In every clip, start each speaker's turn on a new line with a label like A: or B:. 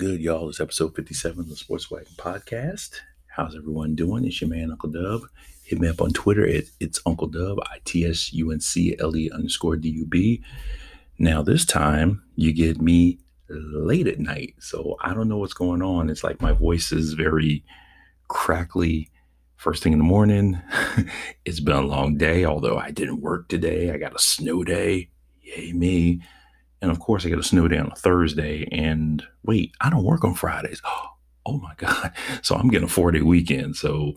A: Good, y'all? It's episode 57 of the Sports Wagon Podcast. How's everyone doing? It's your man, Uncle Dub. Hit me up on Twitter. It, it's Uncle Dub, I T S U N C L E underscore D U B. Now, this time you get me late at night. So I don't know what's going on. It's like my voice is very crackly first thing in the morning. it's been a long day, although I didn't work today. I got a snow day. Yay, me. And of course, I get a snow day on a Thursday. And wait, I don't work on Fridays. Oh my God. So I'm getting a four day weekend. So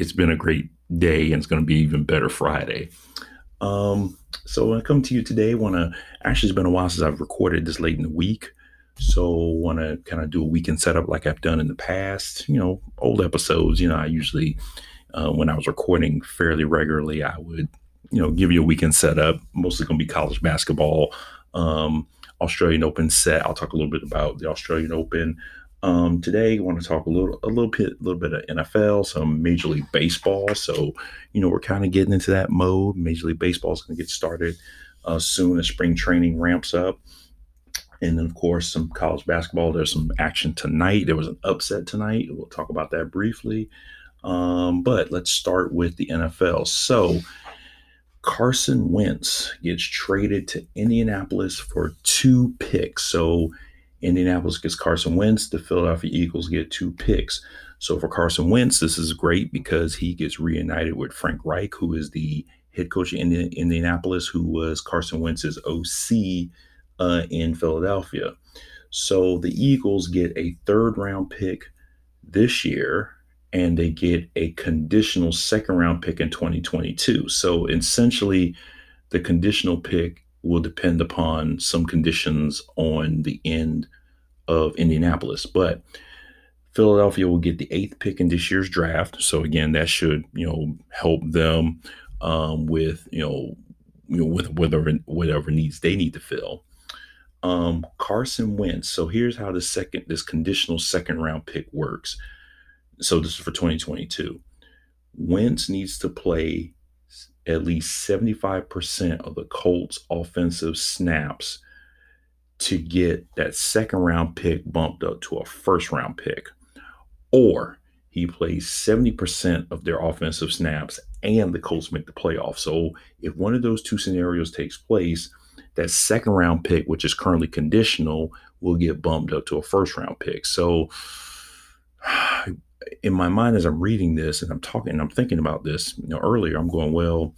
A: it's been a great day and it's going to be even better Friday. Um, so when I come to you today, want to actually, it's been a while since I've recorded this late in the week. So want to kind of do a weekend setup like I've done in the past, you know, old episodes, you know, I usually, uh, when I was recording fairly regularly, I would, you know, give you a weekend setup, mostly going to be college basketball, um, Australian Open set. I'll talk a little bit about the Australian Open. Um, today, I want to talk a little, a little bit, a little bit of NFL, some Major League Baseball. So, you know, we're kind of getting into that mode. Major League Baseball is going to get started uh, soon as spring training ramps up. And then, of course, some college basketball. There's some action tonight. There was an upset tonight. We'll talk about that briefly. Um, but let's start with the NFL. So, Carson Wentz gets traded to Indianapolis for two picks. So Indianapolis gets Carson Wentz, the Philadelphia Eagles get two picks. So for Carson Wentz, this is great because he gets reunited with Frank Reich, who is the head coach in Indianapolis, who was Carson Wentz's OC uh, in Philadelphia. So the Eagles get a third round pick this year and they get a conditional second round pick in 2022. So essentially, the conditional pick will depend upon some conditions on the end of Indianapolis. But Philadelphia will get the eighth pick in this year's draft. So again, that should you know help them um, with you know you know with whatever whatever needs they need to fill. Um, Carson Wentz. So here's how the second this conditional second round pick works so this is for 2022. Wentz needs to play at least 75% of the Colts offensive snaps to get that second round pick bumped up to a first round pick. Or he plays 70% of their offensive snaps and the Colts make the playoffs. So if one of those two scenarios takes place, that second round pick, which is currently conditional, will get bumped up to a first round pick. So in my mind as I'm reading this and I'm talking and I'm thinking about this, you know, earlier, I'm going, well,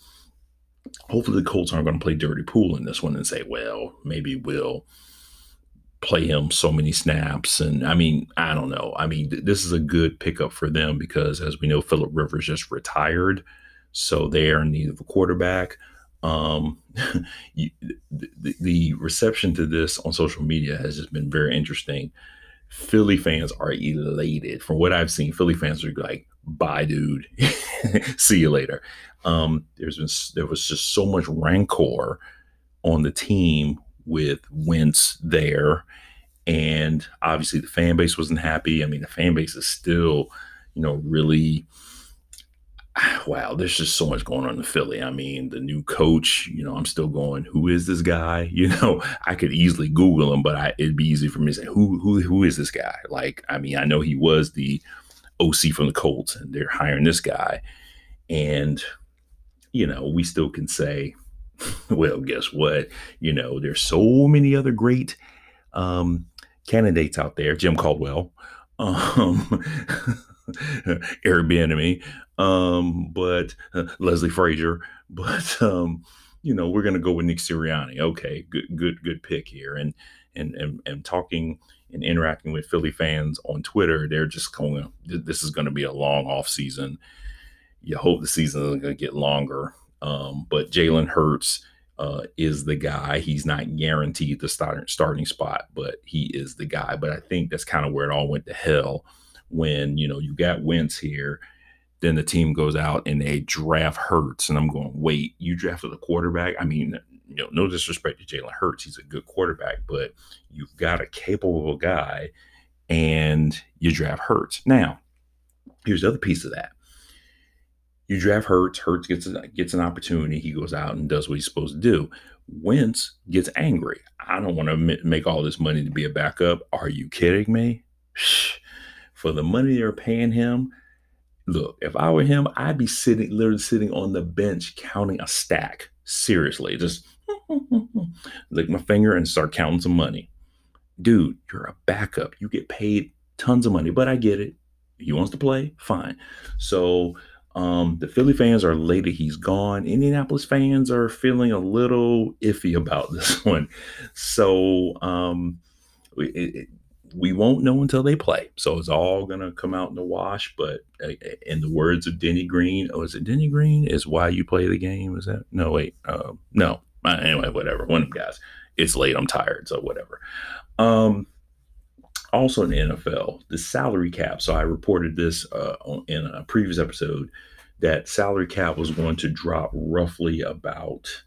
A: hopefully the Colts aren't going to play dirty pool in this one and say, well, maybe we'll play him so many snaps. And I mean, I don't know. I mean, th- this is a good pickup for them because as we know, Philip Rivers just retired. So they are in need of a quarterback. Um, you, the, the reception to this on social media has just been very interesting. Philly fans are elated. From what I've seen, Philly fans are like, "Bye, dude. See you later." Um, there's been there was just so much rancor on the team with Wentz there, and obviously the fan base wasn't happy. I mean, the fan base is still, you know, really wow, there's just so much going on in Philly. I mean, the new coach, you know, I'm still going, who is this guy? You know, I could easily Google him, but I, it'd be easy for me to say, who, who, who is this guy? Like, I mean, I know he was the OC from the Colts and they're hiring this guy. And, you know, we still can say, well, guess what? You know, there's so many other great um, candidates out there. Jim Caldwell, um, Bieniemy, um, but uh, Leslie Frazier, but um, you know we're going to go with Nick Sirianni. Okay, good, good, good pick here. And and and and talking and interacting with Philly fans on Twitter, they're just going. This is going to be a long off season. You hope the season is going to get longer. Um, but Jalen Hurts uh, is the guy. He's not guaranteed the starting starting spot, but he is the guy. But I think that's kind of where it all went to hell when you know you got Wentz here, then the team goes out and they draft Hurts, and I'm going, wait, you drafted a quarterback? I mean, you know, no disrespect to Jalen Hurts, he's a good quarterback, but you've got a capable guy, and you draft Hurts. Now, here's the other piece of that. You draft Hurts. Hurts gets a, gets an opportunity. He goes out and does what he's supposed to do. Wentz gets angry. I don't want to make all this money to be a backup. Are you kidding me? For the money they're paying him, look, if I were him, I'd be sitting, literally sitting on the bench counting a stack. Seriously, just lick my finger and start counting some money. Dude, you're a backup. You get paid tons of money, but I get it. He wants to play, fine. So um, the Philly fans are elated he's gone. Indianapolis fans are feeling a little iffy about this one. So um, it, it, we won't know until they play. So it's all going to come out in the wash. But uh, in the words of Denny Green, oh, is it Denny Green? Is why you play the game? Is that? No, wait. Uh, no. Anyway, whatever. One of them guys. It's late. I'm tired. So whatever. Um, also in the NFL, the salary cap. So I reported this uh, in a previous episode that salary cap was going to drop roughly about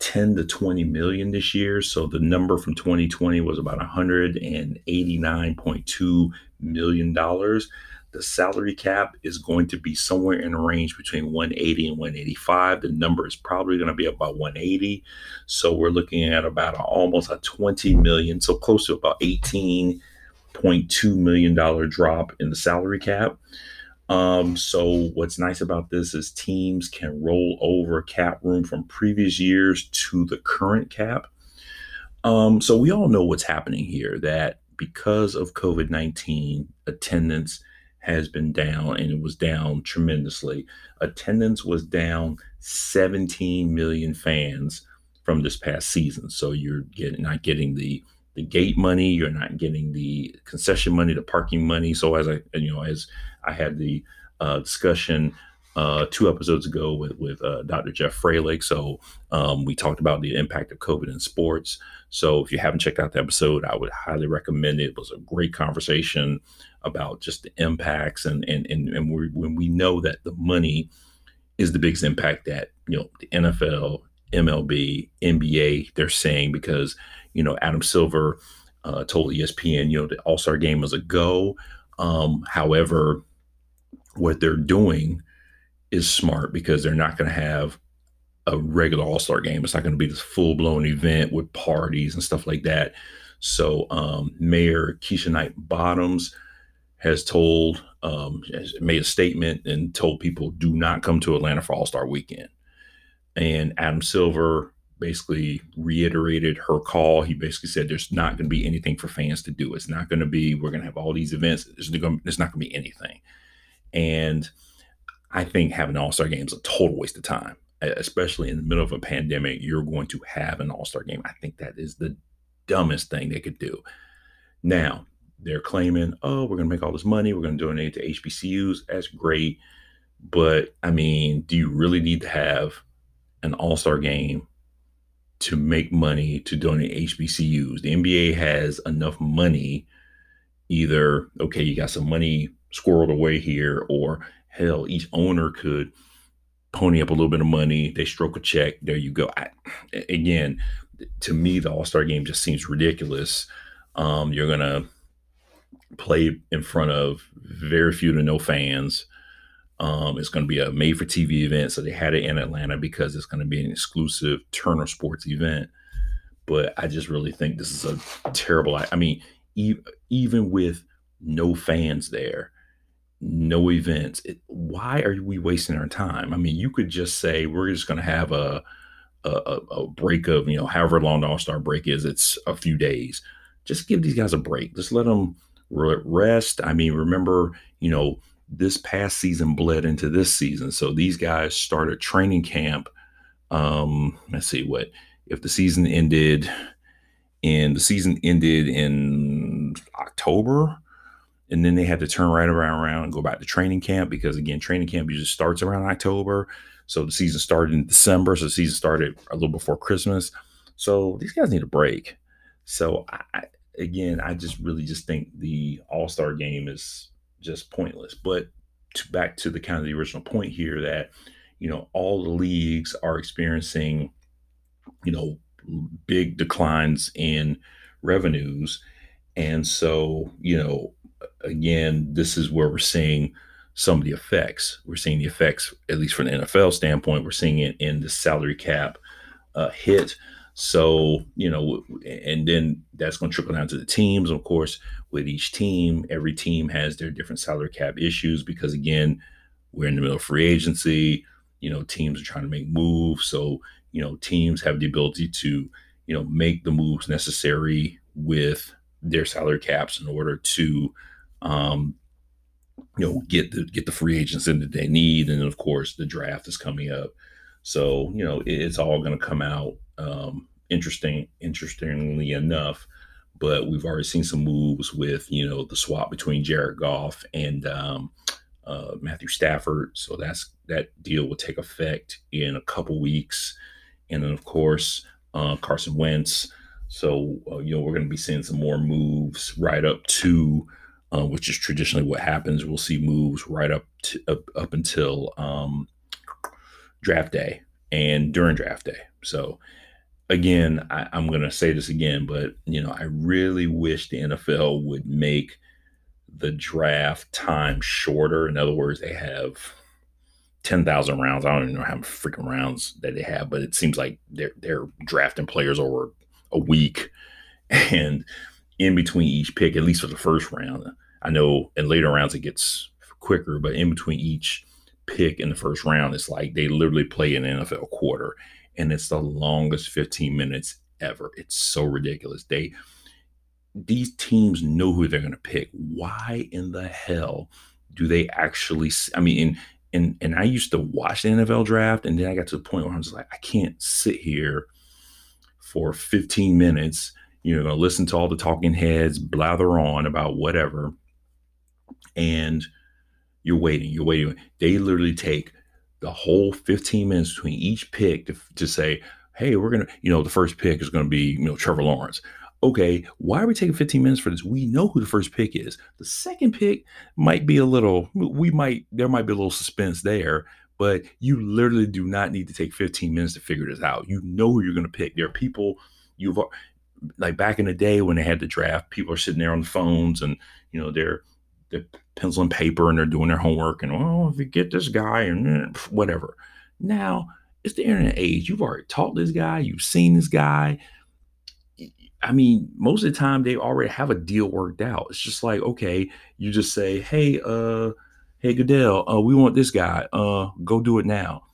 A: 10 to 20 million this year. So the number from 2020 was about 189.2 million dollars. The salary cap is going to be somewhere in a range between 180 and 185. The number is probably going to be about 180. So we're looking at about a, almost a 20 million, so close to about 18.2 million dollar drop in the salary cap. Um, so what's nice about this is teams can roll over cap room from previous years to the current cap. Um, so we all know what's happening here that because of COVID 19, attendance has been down and it was down tremendously. Attendance was down 17 million fans from this past season. So you're getting not getting the the gate money, you're not getting the concession money, the parking money. So as I you know as I had the uh, discussion uh, two episodes ago with with uh, Dr. Jeff Fralick. So um, we talked about the impact of COVID in sports. So if you haven't checked out the episode, I would highly recommend it. It was a great conversation about just the impacts and and and, and when we know that the money is the biggest impact that you know the NFL, MLB, NBA they're saying because you know Adam Silver uh, told ESPN you know the All Star game was a go. Um, however, what they're doing is smart because they're not going to have a regular All Star game. It's not going to be this full blown event with parties and stuff like that. So, um, Mayor Keisha Knight Bottoms has told, um, has made a statement and told people do not come to Atlanta for All Star Weekend. And Adam Silver basically reiterated her call. He basically said there's not going to be anything for fans to do. It's not going to be, we're going to have all these events. There's, not going to be anything. And I think having an all star game is a total waste of time, especially in the middle of a pandemic. You're going to have an all star game. I think that is the dumbest thing they could do. Now, they're claiming, oh, we're going to make all this money. We're going to donate to HBCUs. That's great. But I mean, do you really need to have an all star game to make money to donate HBCUs? The NBA has enough money. Either, okay, you got some money squirreled away here, or hell, each owner could pony up a little bit of money. They stroke a check. There you go. I, again, to me, the All Star game just seems ridiculous. Um, you're gonna play in front of very few to no fans. Um, it's going to be a made for TV event. So they had it in Atlanta because it's going to be an exclusive Turner Sports event. But I just really think this is a terrible. I mean, e- even with no fans there, no events. It, why are we wasting our time? I mean, you could just say we're just going to have a, a, a break of you know however long the All Star break is. It's a few days. Just give these guys a break. Just let them rest. I mean, remember you know this past season bled into this season, so these guys started training camp. Um, let's see what if the season ended. And the season ended in October and then they had to turn right around, around and go back to training camp because again, training camp usually starts around October. So the season started in December. So the season started a little before Christmas. So these guys need a break. So I, again, I just really just think the All Star game is just pointless. But to, back to the kind of the original point here that you know all the leagues are experiencing you know big declines in revenues and so you know again, this is where we're seeing some of the effects. We're seeing the effects, at least from the NFL standpoint, we're seeing it in the salary cap uh, hit. So, you know, and then that's going to trickle down to the teams. Of course, with each team, every team has their different salary cap issues because, again, we're in the middle of free agency. You know, teams are trying to make moves. So, you know, teams have the ability to, you know, make the moves necessary with their salary caps in order to, um, you know, get the get the free agents in that they need. And of course, the draft is coming up. So, you know, it's all going to come out um, interesting, interestingly enough. But we've already seen some moves with, you know, the swap between Jared Goff and um, uh, Matthew Stafford. So that's that deal will take effect in a couple weeks. And then, of course, uh, Carson Wentz. So, uh, you know, we're going to be seeing some more moves right up to, uh, which is traditionally what happens. We'll see moves right up to, up, up until um, draft day and during draft day. So again, I, am going to say this again, but you know, I really wish the NFL would make the draft time shorter. In other words, they have 10,000 rounds. I don't even know how many freaking rounds that they have, but it seems like they're, they're drafting players over a week. And in between each pick, at least for the first round, I know in later rounds it gets quicker, but in between each pick in the first round. It's like they literally play an NFL quarter, and it's the longest 15 minutes ever. It's so ridiculous. They these teams know who they're going to pick. Why in the hell do they actually? I mean, and and and I used to watch the NFL draft, and then I got to the point where I'm just like, I can't sit here for 15 minutes. You know, listen to all the talking heads blather on about whatever, and you're waiting, you're waiting. They literally take the whole 15 minutes between each pick to, to say, hey, we're going to, you know, the first pick is going to be, you know, Trevor Lawrence. Okay, why are we taking 15 minutes for this? We know who the first pick is. The second pick might be a little, we might, there might be a little suspense there, but you literally do not need to take 15 minutes to figure this out. You know who you're going to pick. There are people you've, like back in the day when they had the draft, people are sitting there on the phones and, you know, they're, the pencil and paper and they're doing their homework and oh if you get this guy and whatever. Now it's the internet age. You've already taught this guy. You've seen this guy. I mean most of the time they already have a deal worked out. It's just like okay you just say hey uh hey goodell uh we want this guy. Uh go do it now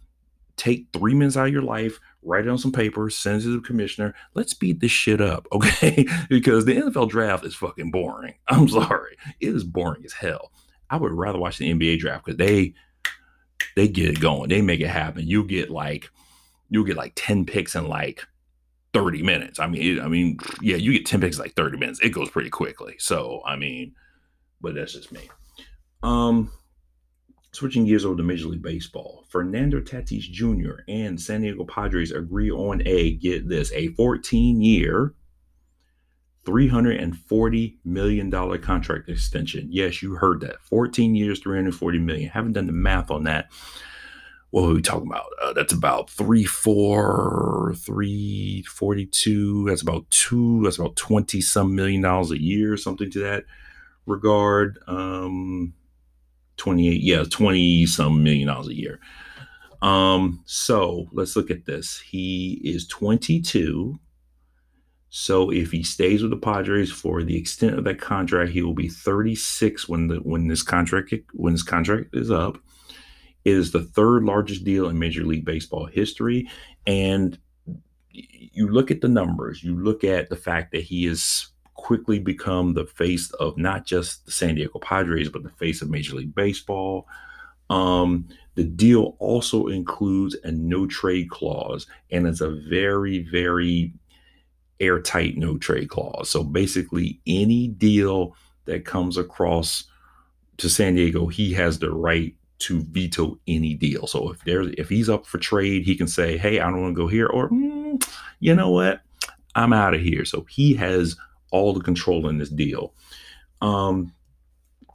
A: take three minutes out of your life write it on some paper, send it to the commissioner. Let's speed this shit up, okay? because the NFL draft is fucking boring. I'm sorry. It is boring as hell. I would rather watch the NBA draft because they they get it going. They make it happen. You get like you'll get like 10 picks in like 30 minutes. I mean, it, I mean, yeah, you get 10 picks like 30 minutes. It goes pretty quickly. So, I mean, but that's just me. Um, Switching gears over to Major League Baseball, Fernando Tatis Jr. and San Diego Padres agree on a get this a 14 year, $340 million contract extension. Yes, you heard that. 14 years, 340 million. Haven't done the math on that. What are we talking about? Uh, that's about three, four, three, 42. That's about two. That's about 20 some million dollars a year, something to that regard. Um, 28, yeah, 20 some million dollars a year. Um, so let's look at this. He is 22. So if he stays with the Padres for the extent of that contract, he will be 36 when the when this contract when this contract is up. It is the third largest deal in Major League Baseball history. And you look at the numbers, you look at the fact that he is quickly become the face of not just the San Diego Padres, but the face of Major League Baseball. Um, the deal also includes a no trade clause, and it's a very, very airtight no trade clause. So basically, any deal that comes across to San Diego, he has the right to veto any deal. So if there's if he's up for trade, he can say, "Hey, I don't want to go here," or mm, "You know what, I'm out of here." So he has all the control in this deal. Um,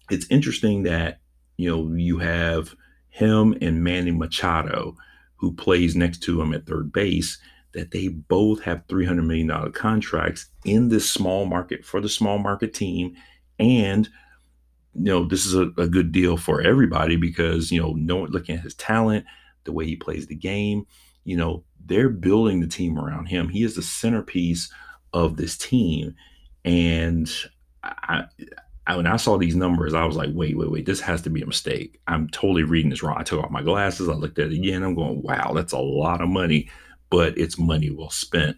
A: it's interesting that you know you have him and Manny Machado, who plays next to him at third base, that they both have three hundred million dollar contracts in this small market for the small market team, and you know, this is a, a good deal for everybody because, you know, no looking at his talent, the way he plays the game, you know, they're building the team around him. He is the centerpiece of this team. And I, I, when I saw these numbers, I was like, wait, wait, wait, this has to be a mistake. I'm totally reading this wrong. I took off my glasses. I looked at it again. I'm going, wow, that's a lot of money, but it's money well spent.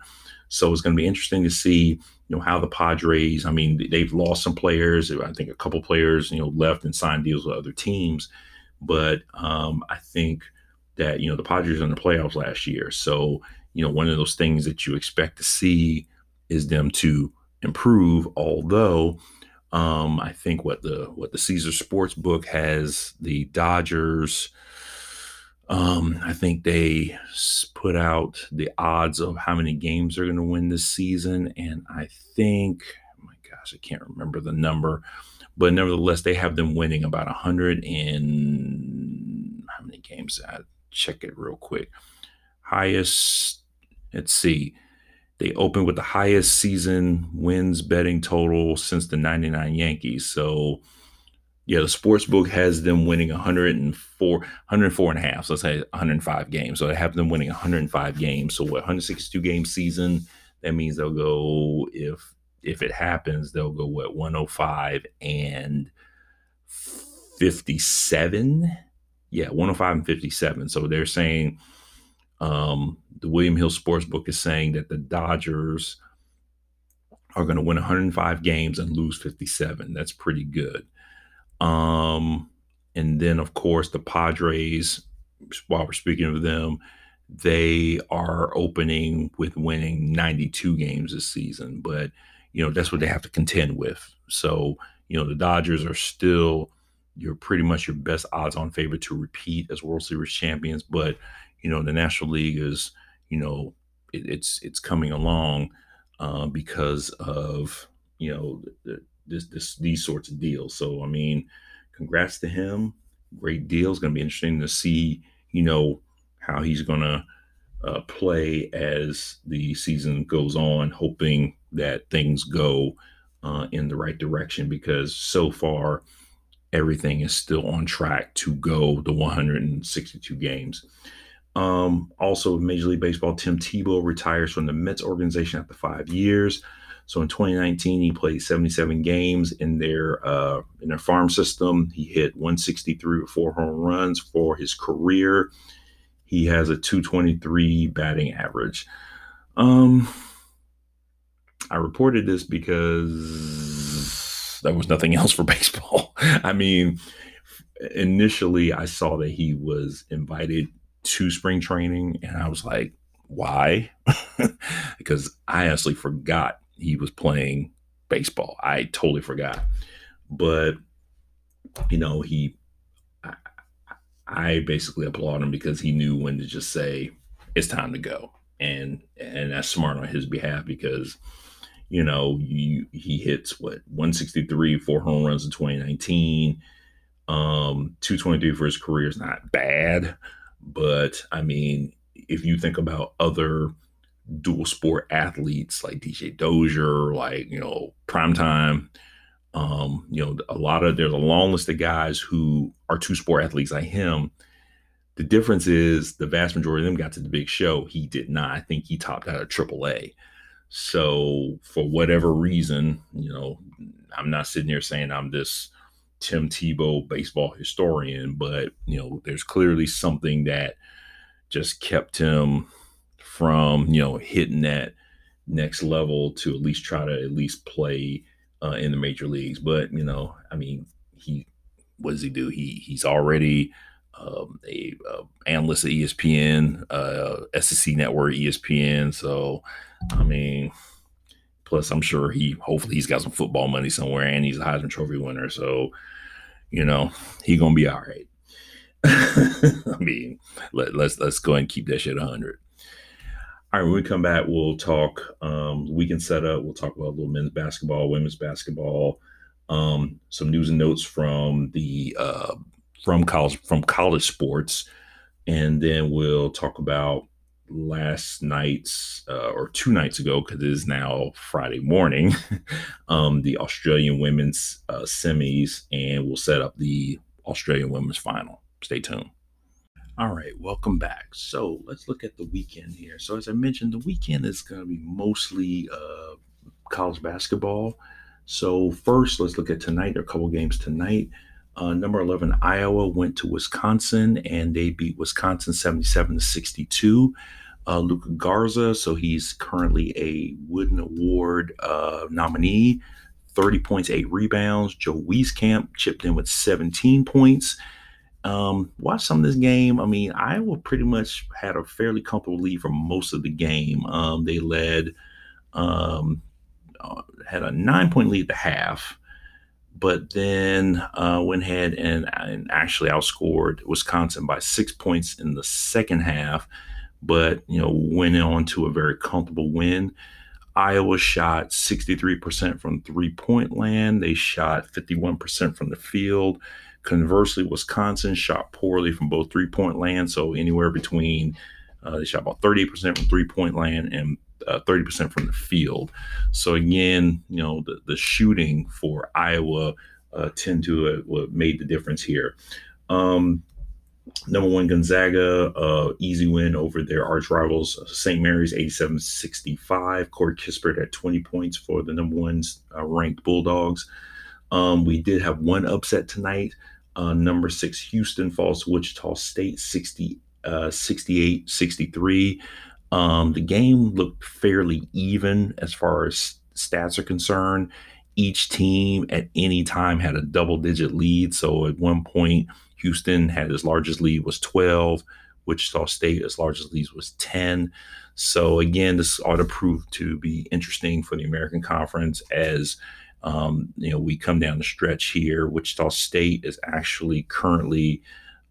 A: So it's going to be interesting to see, you know, how the Padres. I mean, they've lost some players. I think a couple players, you know, left and signed deals with other teams. But um, I think that you know the Padres are in the playoffs last year, so you know one of those things that you expect to see is them to improve. Although um, I think what the what the Caesar Sports Book has the Dodgers. Um, I think they put out the odds of how many games they're going to win this season, and I think, oh my gosh, I can't remember the number, but nevertheless, they have them winning about a hundred and how many games? I check it real quick. Highest, let's see, they opened with the highest season wins betting total since the 99 Yankees. So, yeah, the sports book has them winning 104, 104 and a half. So let's say 105 games. So they have them winning 105 games. So what 162 game season, that means they'll go if if it happens, they'll go what 105 and 57. Yeah, 105 and 57. So they're saying um, the William Hill Sportsbook is saying that the Dodgers are going to win 105 games and lose 57. That's pretty good. Um, and then, of course, the Padres, while we're speaking of them, they are opening with winning 92 games this season. But, you know, that's what they have to contend with. So, you know, the Dodgers are still you're pretty much your best odds on favorite to repeat as World Series champions. But you know the National League is you know it, it's it's coming along uh, because of you know this this these sorts of deals. So I mean, congrats to him. Great deal. It's going to be interesting to see you know how he's going to uh, play as the season goes on. Hoping that things go uh, in the right direction because so far everything is still on track to go the 162 games. Um, also, Major League Baseball, Tim Tebow retires from the Mets organization after five years. So in 2019, he played 77 games in their uh, in their farm system. He hit 163 with four home runs for his career. He has a 223 batting average. Um, I reported this because there was nothing else for baseball. I mean, initially I saw that he was invited to spring training and I was like, why? because I honestly forgot he was playing baseball. I totally forgot. But, you know, he, I, I basically applaud him because he knew when to just say, it's time to go. And, and that's smart on his behalf because, you know, you, he hits what 163, four home runs in 2019. Um, 223 for his career is not bad but I mean, if you think about other dual sport athletes like DJ Dozier, like, you know, primetime, um, you know, a lot of there's a long list of guys who are two sport athletes like him. The difference is the vast majority of them got to the big show. He did not. I think he topped out at AAA. So for whatever reason, you know, I'm not sitting here saying I'm this Tim Tebow baseball historian, but you know, there's clearly something that just kept him from you know hitting that next level to at least try to at least play uh, in the major leagues. But you know, I mean, he what does he do? He he's already um, a, a, analyst at ESPN, uh, SEC Network, ESPN. So, I mean, plus I'm sure he hopefully he's got some football money somewhere, and he's a Heisman Trophy winner. So, you know, he gonna be all right. I mean, let, let's let's go and keep that shit 100. All right, when we come back, we'll talk um, weekend setup. We'll talk about a little men's basketball, women's basketball, um, some news and notes from the uh, from college from college sports, and then we'll talk about last night's uh, or two nights ago because it is now Friday morning, um, the Australian women's uh, semis, and we'll set up the Australian women's final. Stay tuned. All right, welcome back. So let's look at the weekend here. So as I mentioned, the weekend is going to be mostly uh, college basketball. So first, let's look at tonight. There are a couple games tonight. Uh, number 11, Iowa went to Wisconsin and they beat Wisconsin 77 to 62. Uh, Luka Garza, so he's currently a Wooden Award uh, nominee, 30 points, eight rebounds. Joe Wieskamp chipped in with 17 points. Um, watch some of this game. I mean, Iowa pretty much had a fairly comfortable lead for most of the game. Um, they led, um, uh, had a nine point lead the half but then uh, went ahead and, and actually outscored Wisconsin by six points in the second half, but you know went on to a very comfortable win. Iowa shot 63% from three point land. They shot 51% from the field. Conversely, Wisconsin shot poorly from both three point land. So anywhere between, uh, they shot about 30% from three point land and uh, 30% from the field. So again, you know, the, the shooting for Iowa uh, tend to uh, what made the difference here. Um, number one, Gonzaga, uh, easy win over their arch rivals, uh, St. Mary's 87 65. Corey Kispert at 20 points for the number one uh, ranked Bulldogs. Um, we did have one upset tonight. Uh, number six, Houston falls to Wichita State 60, uh, 68 63. Um, the game looked fairly even as far as stats are concerned. Each team at any time had a double digit lead. So at one point, Houston had his largest lead was 12. Wichita State, as largest lead was 10. So again, this ought to prove to be interesting for the American Conference as um, you know we come down the stretch here. Wichita State is actually currently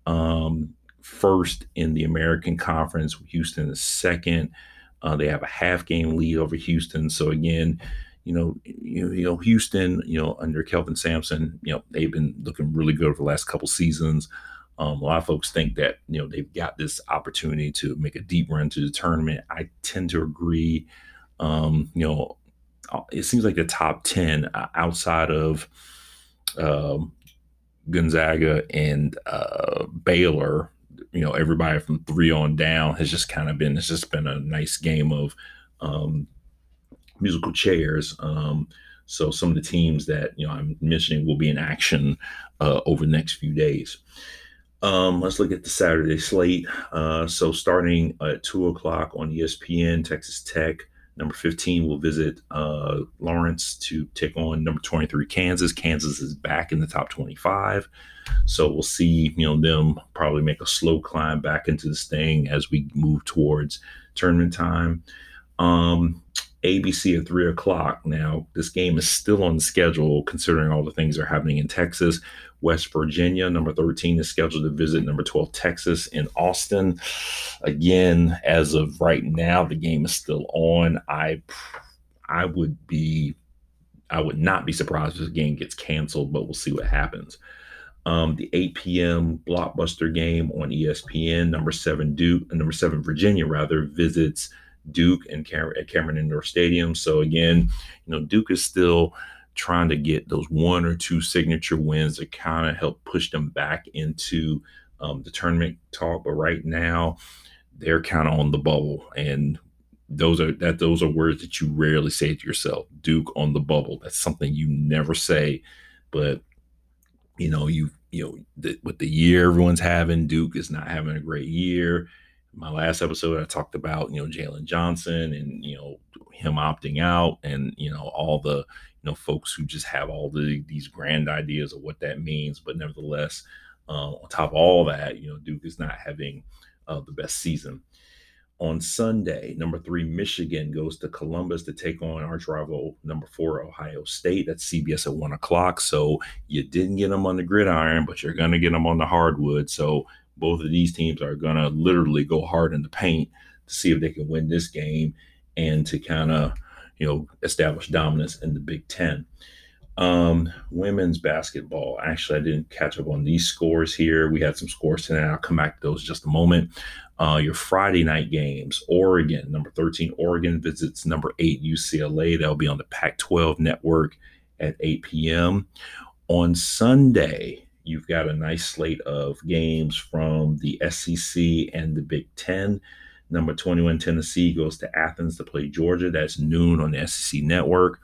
A: um, first in the American Conference. Houston is second. Uh, they have a half game lead over Houston. So again, you know, you, you know, Houston, you know, under Kelvin Sampson, you know, they've been looking really good over the last couple seasons. Um, a lot of folks think that you know they've got this opportunity to make a deep run to the tournament. I tend to agree. Um, you know, uh, it seems like the top ten uh, outside of um, Gonzaga and uh, Baylor you know everybody from three on down has just kind of been it's just been a nice game of um, musical chairs. Um, so some of the teams that you know I'm mentioning will be in action uh, over the next few days. Um, let's look at the Saturday slate. Uh, so starting at two o'clock on ESPN, Texas Tech number 15 will visit uh, Lawrence to take on number 23 Kansas. Kansas is back in the top 25. So we'll see, you know, them probably make a slow climb back into this thing as we move towards tournament time. Um, ABC at three o'clock. Now, this game is still on schedule considering all the things that are happening in Texas. West Virginia, number 13, is scheduled to visit number 12, Texas in Austin. Again, as of right now, the game is still on. I I would be I would not be surprised if the game gets canceled, but we'll see what happens. Um, the 8 p.m. blockbuster game on ESPN, number seven Duke, number seven Virginia rather visits Duke and Cam- at Cameron Indoor Stadium. So again, you know Duke is still trying to get those one or two signature wins to kind of help push them back into um, the tournament talk. But right now, they're kind of on the bubble, and those are that those are words that you rarely say to yourself. Duke on the bubble. That's something you never say, but you know you you know the, with the year everyone's having, Duke is not having a great year. My last episode, I talked about you know Jalen Johnson and you know him opting out, and you know all the you know folks who just have all the these grand ideas of what that means, but nevertheless, uh, on top of all that, you know Duke is not having uh, the best season on Sunday. Number three, Michigan goes to Columbus to take on arch rival number four, Ohio State. That's CBS at one o'clock. So you didn't get them on the gridiron, but you're going to get them on the hardwood. So both of these teams are going to literally go hard in the paint to see if they can win this game and to kind of, you know, establish dominance in the Big Ten. Um, women's basketball. Actually, I didn't catch up on these scores here. We had some scores tonight. I'll come back to those just a moment. Uh, your Friday night games Oregon, number 13, Oregon visits number 8, UCLA. That'll be on the Pac 12 network at 8 p.m. On Sunday, you've got a nice slate of games from the SEC and the Big Ten. Number 21, Tennessee goes to Athens to play Georgia. That's noon on the SEC network.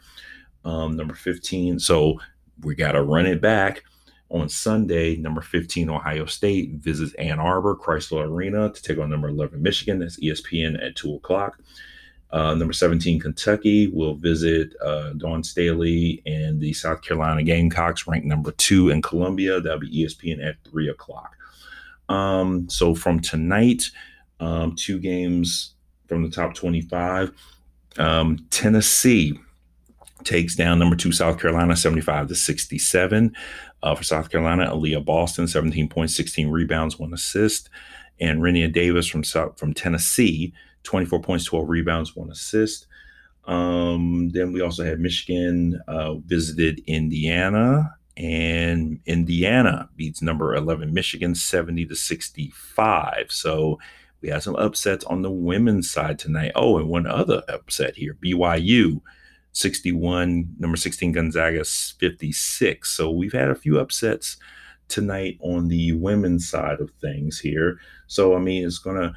A: Um, number 15. So we got to run it back. On Sunday, number 15, Ohio State visits Ann Arbor, Crisler Arena to take on number 11, Michigan. That's ESPN at 2 o'clock. Uh, number 17, Kentucky will visit uh, Dawn Staley and the South Carolina Gamecocks, ranked number two in Columbia. That'll be ESPN at 3 o'clock. Um, so from tonight, um, two games from the top 25. Um, Tennessee takes down number two South Carolina 75 to 67. Uh, for South Carolina, Aliyah Boston 17 points, 16 rebounds, one assist, and Rennia Davis from from Tennessee 24 points, 12 rebounds, one assist. Um, then we also had Michigan uh, visited Indiana, and Indiana beats number 11 Michigan 70 to 65. So we had some upsets on the women's side tonight. Oh, and one other upset here BYU 61, number 16 Gonzaga 56. So we've had a few upsets tonight on the women's side of things here. So, I mean, it's going to,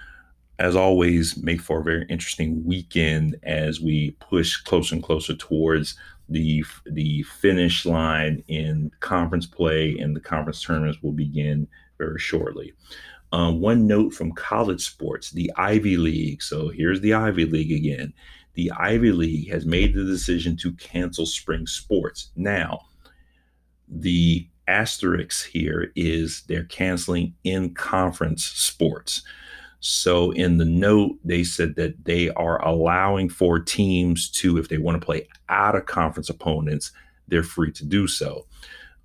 A: as always, make for a very interesting weekend as we push closer and closer towards the the finish line in conference play and the conference tournaments will begin very shortly. Um, one note from college sports, the Ivy League. So here's the Ivy League again the Ivy League has made the decision to cancel spring sports. Now, the asterisk here is they're canceling in conference sports. So, in the note, they said that they are allowing for teams to, if they want to play out of conference opponents, they're free to do so.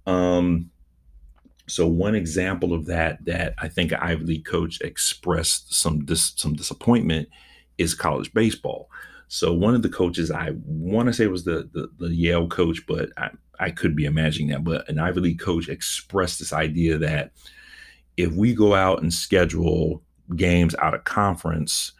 A: Um, so, one example of that that I think Ivy League coach expressed some dis- some disappointment is college baseball. So one of the coaches, I want to say was the, the, the Yale coach, but I, I could be imagining that. But an Ivy League coach expressed this idea that if we go out and schedule games out of conference,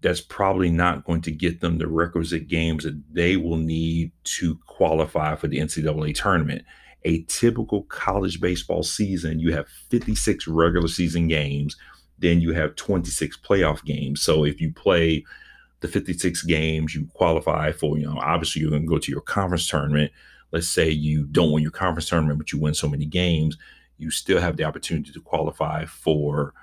A: that's probably not going to get them the requisite games that they will need to qualify for the NCAA tournament. A typical college baseball season, you have 56 regular season games, then you have 26 playoff games. So if you play the 56 games you qualify for, you know, obviously you're going to go to your conference tournament. Let's say you don't win your conference tournament, but you win so many games, you still have the opportunity to qualify for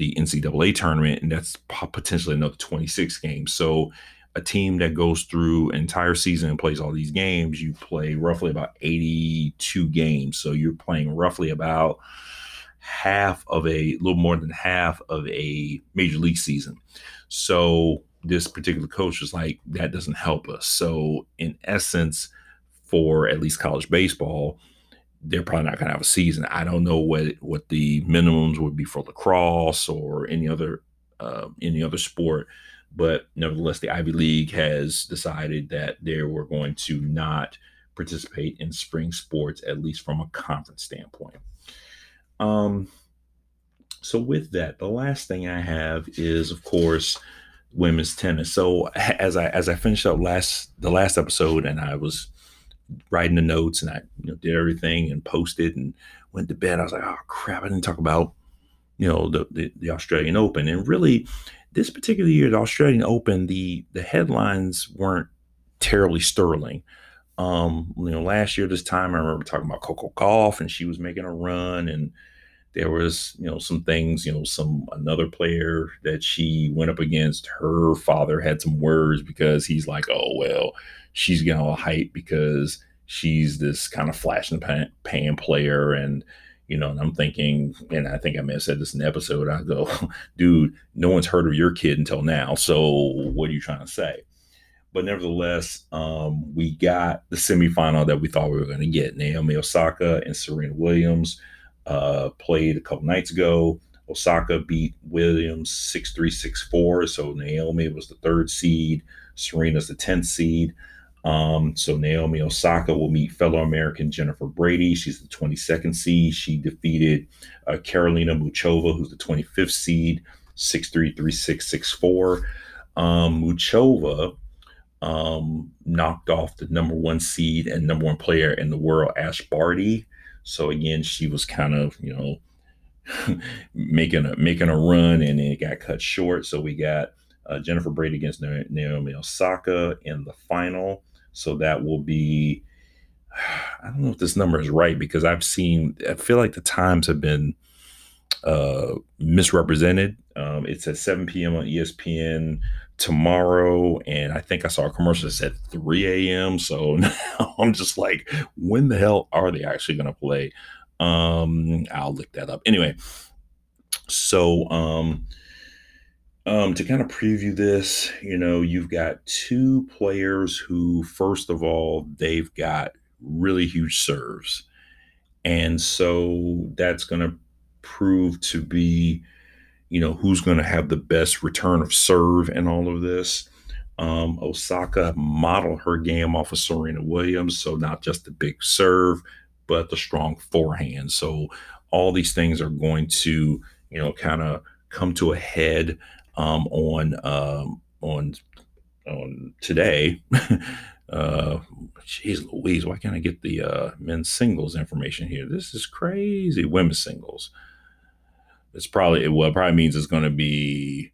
A: the NCAA tournament, and that's potentially another 26 games. So, a team that goes through entire season and plays all these games, you play roughly about 82 games. So, you're playing roughly about half of a little more than half of a major league season. So, this particular coach was like, that doesn't help us. So, in essence, for at least college baseball, they're probably not going to have a season. I don't know what what the minimums would be for lacrosse or any other uh, any other sport, but nevertheless, the Ivy League has decided that they were going to not participate in spring sports, at least from a conference standpoint. Um, so with that, the last thing I have is, of course, women's tennis. So as I as I finished up last the last episode and I was writing the notes and I you know, did everything and posted and went to bed, I was like, oh crap, I didn't talk about you know the, the, the Australian Open. And really this particular year, the Australian Open, the the headlines weren't terribly sterling. Um, you know, last year this time I remember talking about Coco Gauff and she was making a run and there was you know some things you know some another player that she went up against her father had some words because he's like oh well she's getting all hype because she's this kind of flash in the pan player. And you know and i'm thinking and i think i may have said this in the episode i go dude no one's heard of your kid until now so what are you trying to say? But nevertheless, um, we got the semifinal that we thought we were going to get Naomi Osaka and Serena Williams uh, played a couple nights ago. Osaka beat Williams 6 3 6 4. So Naomi was the third seed. Serena's the 10th seed. Um, so Naomi Osaka will meet fellow American Jennifer Brady. She's the 22nd seed. She defeated uh, Karolina Muchova, who's the 25th seed, 6'3", Um, Muchova um, knocked off the number one seed and number one player in the world, Ash Barty. So again, she was kind of, you know, making a making a run and it got cut short. So we got uh, Jennifer Brady against Naomi Osaka in the final. So that will be, I don't know if this number is right because I've seen, I feel like the times have been uh, misrepresented. Um, it's at 7 p.m. on ESPN tomorrow, and I think I saw a commercial that said 3 a.m. So now I'm just like, when the hell are they actually going to play? Um, I'll look that up. Anyway, so um, um, to kind of preview this, you know, you've got two players who, first of all, they've got really huge serves. And so that's going to prove to be, you know, who's going to have the best return of serve in all of this. Um, Osaka modeled her game off of Serena Williams. So not just the big serve, but the strong forehand. So all these things are going to, you know, kind of come to a head um, on um, on on today. uh, jeez Louise, why can't I get the uh, men's singles information here? This is crazy. Women's singles. It's probably well, it probably means it's going to be.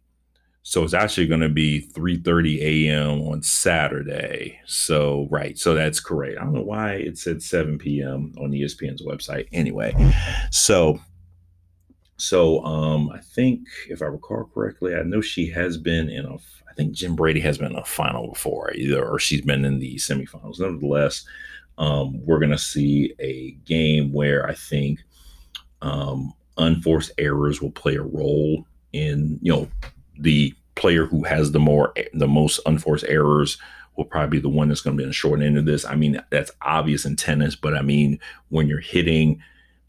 A: So it's actually going to be 3:30 a.m. on Saturday. So right, so that's correct. I don't know why it said 7 p.m. on ESPN's website. Anyway, so so um, I think, if I recall correctly, I know she has been in a. I think Jen Brady has been in a final before, either or she's been in the semifinals. Nevertheless, um, we're going to see a game where I think um, unforced errors will play a role in you know the player who has the more the most unforced errors will probably be the one that's going to be in the short end of this. I mean, that's obvious in tennis, but I mean, when you're hitting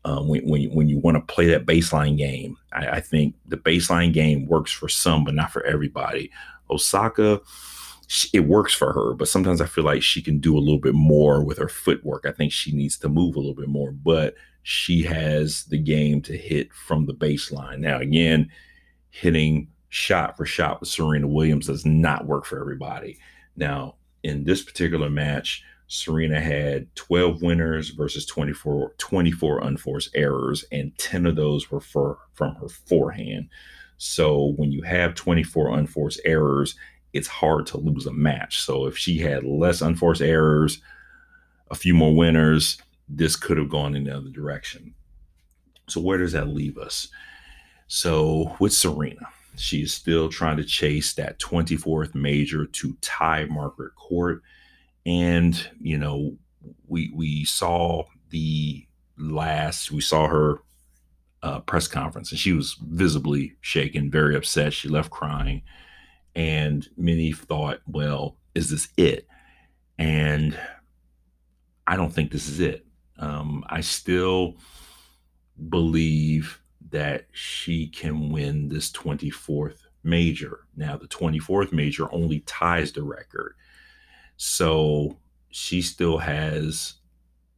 A: um, when, when, you, when you want to play that baseline game. I, I, think the baseline game works for some, but not for everybody. Osaka, it works for her, but sometimes I feel like she can do a little bit more with her footwork. I think she needs to move a little bit more, but she has the game to hit from the baseline. Now, again, hitting shot for shot with Serena Williams does not work for everybody. Now, in this particular match, Serena had 12 winners versus 24, 24 unforced errors, and 10 of those were for, from her forehand. So when you have 24 unforced errors, it's hard to lose a match. So if she had less unforced errors, a few more winners, this could have gone in the other direction. So where does that leave us? So with Serena, she is still trying to chase that 24th major to tie Margaret Court and you know we we saw the last we saw her uh, press conference and she was visibly shaken very upset she left crying and many thought well is this it? And i don't think this is it. Um, i still believe that she can win this 24th major. Now the 24th major only ties the record. So she still has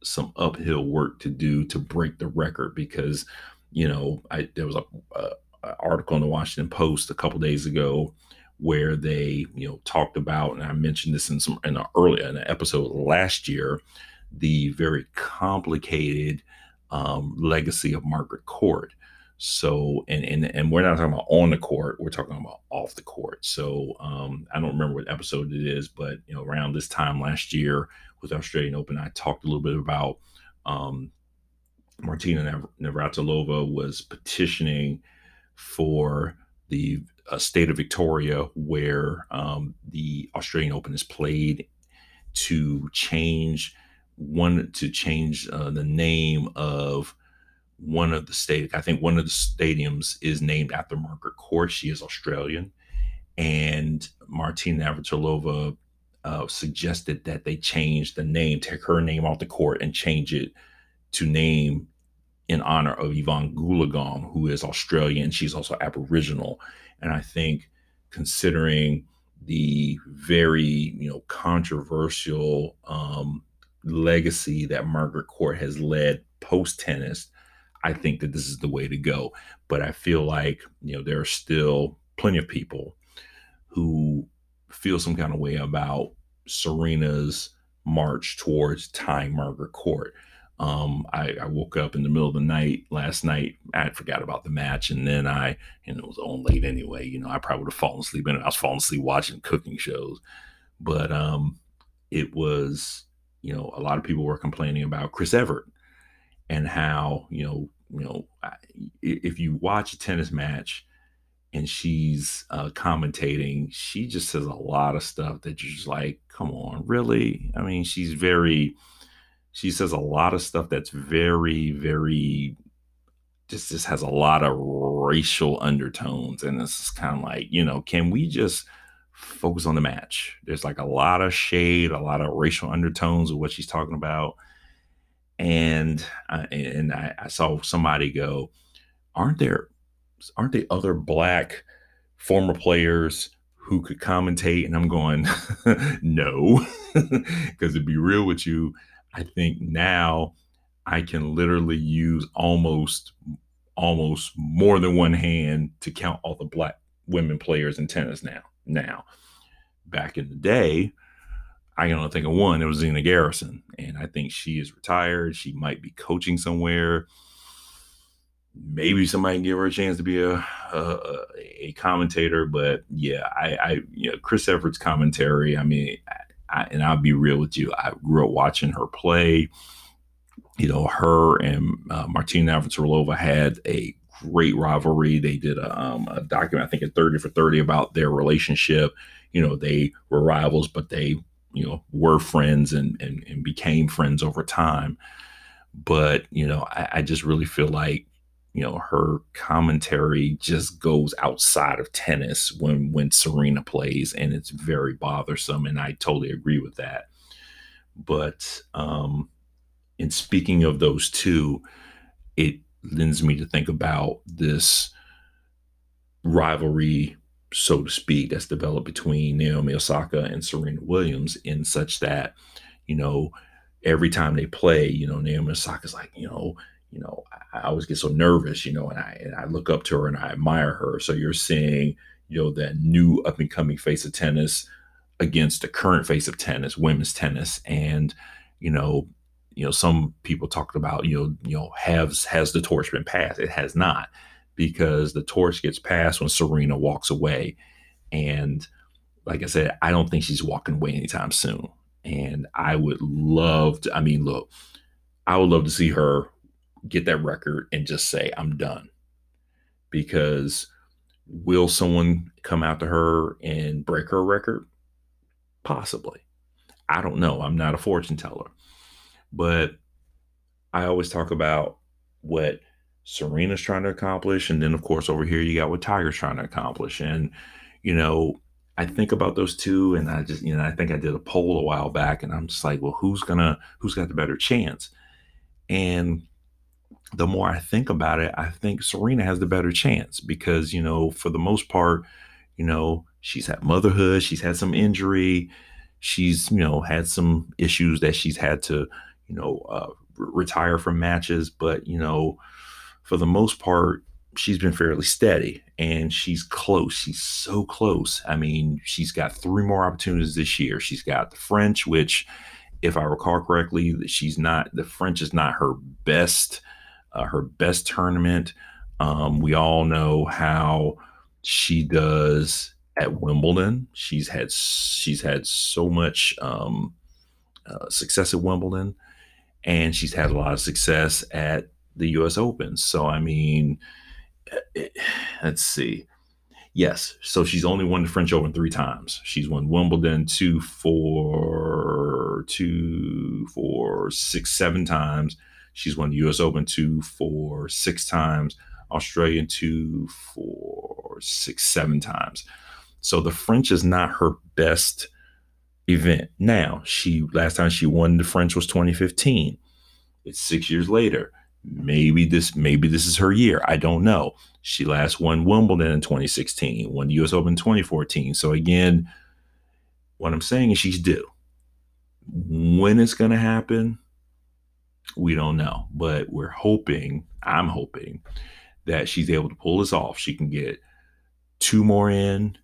A: some uphill work to do to break the record because, you know, I, there was a, a, a article in the Washington Post a couple days ago where they, you know, talked about, and I mentioned this in some in an earlier in an episode last year, the very complicated um, legacy of Margaret Court. So, and, and and we're not talking about on the court, we're talking about off the court. So, um, I don't remember what episode it is, but you know, around this time last year with Australian Open, I talked a little bit about um, Martina Navratilova was petitioning for the uh, state of Victoria, where um, the Australian Open is played, to change one to change uh, the name of one of the state i think one of the stadiums is named after margaret court. She is australian. And martina navratilova uh, suggested that they change the name take her name off the court and change it to name in honor of evonne goolagong who is australian. She's also aboriginal and i think considering the very you know controversial um, legacy that Margaret Court has led post tennis, I think that this is the way to go. But I feel like you know there are still plenty of people who feel some kind of way about Serena's march towards tying Margaret Court. Um, I, I, woke up in the middle of the night last night. I forgot about the match, and then I, and it was on late anyway. You know, I probably would have fallen asleep, and I was falling asleep watching cooking shows. But um, it was, you know, a lot of people were complaining about Chris Evert and how, you know, you know, if you watch a tennis match and she's uh, commentating, she just says a lot of stuff that you're just like, come on, really? I mean, she's very she says a lot of stuff that's very, very just just has a lot of racial undertones. And it's kind of like, you know, can we just focus on the match? There's like a lot of shade, a lot of racial undertones of what she's talking about. And uh, and I, I saw somebody go, aren't there aren't there other black former players who could commentate? And I'm going, no, because to be real with you, I think now I can literally use almost almost more than one hand to count all the black women players in tennis now. Now, back in the day, I can only think of one. It was Zina Garrison, and I think she is retired. She might be coaching somewhere. Maybe somebody can give her a chance to be a a, a commentator, but yeah, I, I you know Chris Evert's commentary. I mean, I, and I'll be real with you. I grew up watching her play. You know, her and uh, Martina Navratilova had a great rivalry. They did a, um, a document, I think, at 30 for 30 about their relationship. You know, they were rivals, but they, you know, were friends and, and, and became friends over time. But, you know, I, I just really feel like you know her commentary just goes outside of tennis when when Serena plays and it's very bothersome and I totally agree with that. But um in speaking of those two it lends me to think about this rivalry so to speak that's developed between Naomi Osaka and Serena Williams in such that you know every time they play you know Naomi Osaka's like you know you know, I, always get so nervous, you know, and I and I look up to her and I admire her. So you're seeing, you know, that new up and coming face of tennis against the current face of tennis, women's tennis, and you know, you know, some people talked about, you know, you know, has has the torch been passed? It has not, because the torch gets passed when Serena walks away, and like I said, I don't think she's walking away anytime soon. And I would love to. I mean, look, I would love to see her get that record and just say, I'm done. Because will someone come out to her and break her record? Possibly. I don't know. I'm not a fortune teller. But I always talk about what Serena's trying to accomplish. And then, of course, over here, you got what Tiger's trying to accomplish. And, you know, I think about those two, and I just, you know, I think I did a poll a while back, and I'm just like, well, who's gonna, who's got the better chance? And the more I think about it, I think Serena has the better chance because, you know, for the most part, you know, she's had motherhood, she's had some injury, she's, you know, had some issues that she's had to, you know, uh, retire from matches. But, you know, for the most part, she's been fairly steady and she's close. She's so close. I mean, she's got three more opportunities this year. She's got the French, which, if I recall correctly, she's not, the French is not her best uh, her best tournament. Um, we all know how she does at Wimbledon. She's had she's had so much um, uh, success at Wimbledon, and she's had a lot of success at the U.S. Open. So I mean, it, eh, let's see. Yes, so she's only won the French Open three times. She's won Wimbledon two, four, two, four, six, seven times. She's won the U.S. Open two, four, six times, Australian two, four, six, seven times. So the French is not her best event. Now, she last time she won the French was 2015. It's six years later. Maybe this maybe this is her year. I don't know. She last won Wimbledon in 2016, won the US Open 2014. So again, What I'm saying is she's due. When it's to happen, we don't know, but we're hoping, I'm hoping that she's able to pull this off. She can get two more in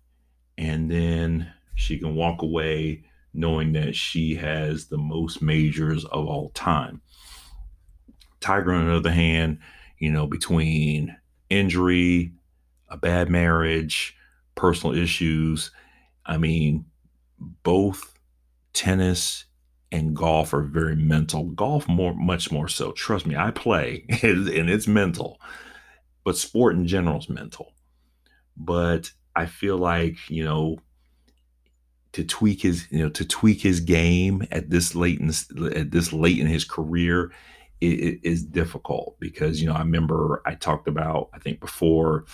A: and then she can walk away knowing that she has the most majors of all time. Tiger, on the other hand, you know, between injury, a bad marriage, personal issues, I mean, both tennis and golf are very mental. Golf more, much more so. Trust me, I play and it's mental, but sport in general is mental. But I feel like you know to tweak his you know to tweak his game at this late in at this late in his career it, it is difficult because you know I remember I talked about I think before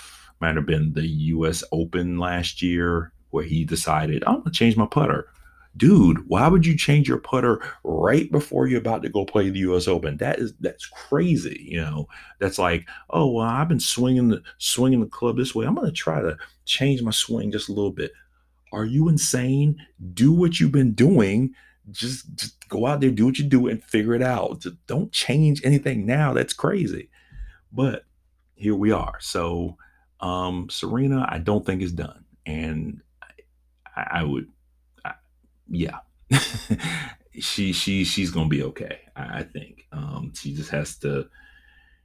A: might have been the U.S. Open last year where he decided I'm gonna change my putter dude, why would you change your putter right before you're about to go play the U.S. Open? That is that's crazy. You know, that's like, oh well, I've been swinging the swinging the club this way. I'm gonna try to change my swing just a little bit. Are you insane? Do what you've been doing. Just, just go out there, do what you do, and figure it out. Just don't change anything now. That's crazy. But here we are. So um, Serena, I don't think is done, and I, I would yeah, she she she's gonna be okay. I, I think um, she just has to,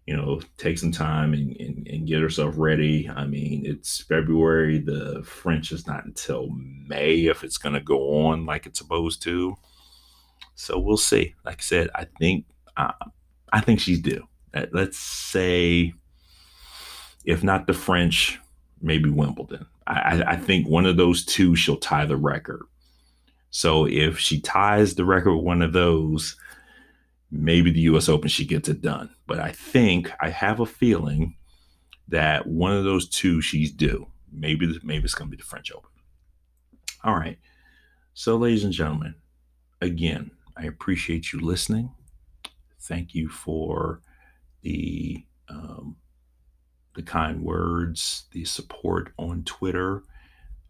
A: you know, take some time and, and, and get herself ready. I mean, it's February. The French is not until May if it's gonna go on like it's supposed to. So we'll see. Like I said, I think uh, I think she's due. Let's say, if not the French, maybe Wimbledon. I, I think one of those two she'll tie the record. So if she ties the record with one of those, maybe the US Open she gets it done. But I think I have a feeling that one of those two she's due. Maybe maybe it's going to be the French Open. All right. So ladies and gentlemen, again, I appreciate you listening. Thank you for the um, the kind words, the support on Twitter.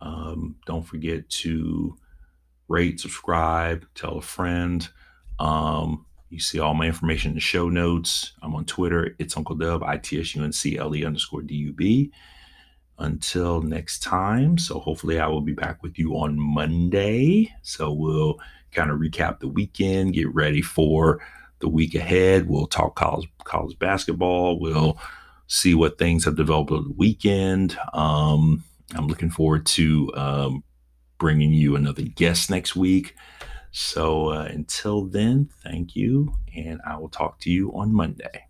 A: Um, don't forget to rate, subscribe, tell a friend. Um, you see all my information in the show notes. I'm on Twitter. It's Uncle Dub, I T S U N C L E underscore D U B. Until next time. So hopefully I will be back with you on Monday. So we'll kind of recap the weekend, get ready for the week ahead. We'll talk college college basketball. We'll see what things have developed over the weekend. Um, I'm looking forward to um, bringing you another guest next week. So uh, until then, thank you, and I will talk to you on Monday.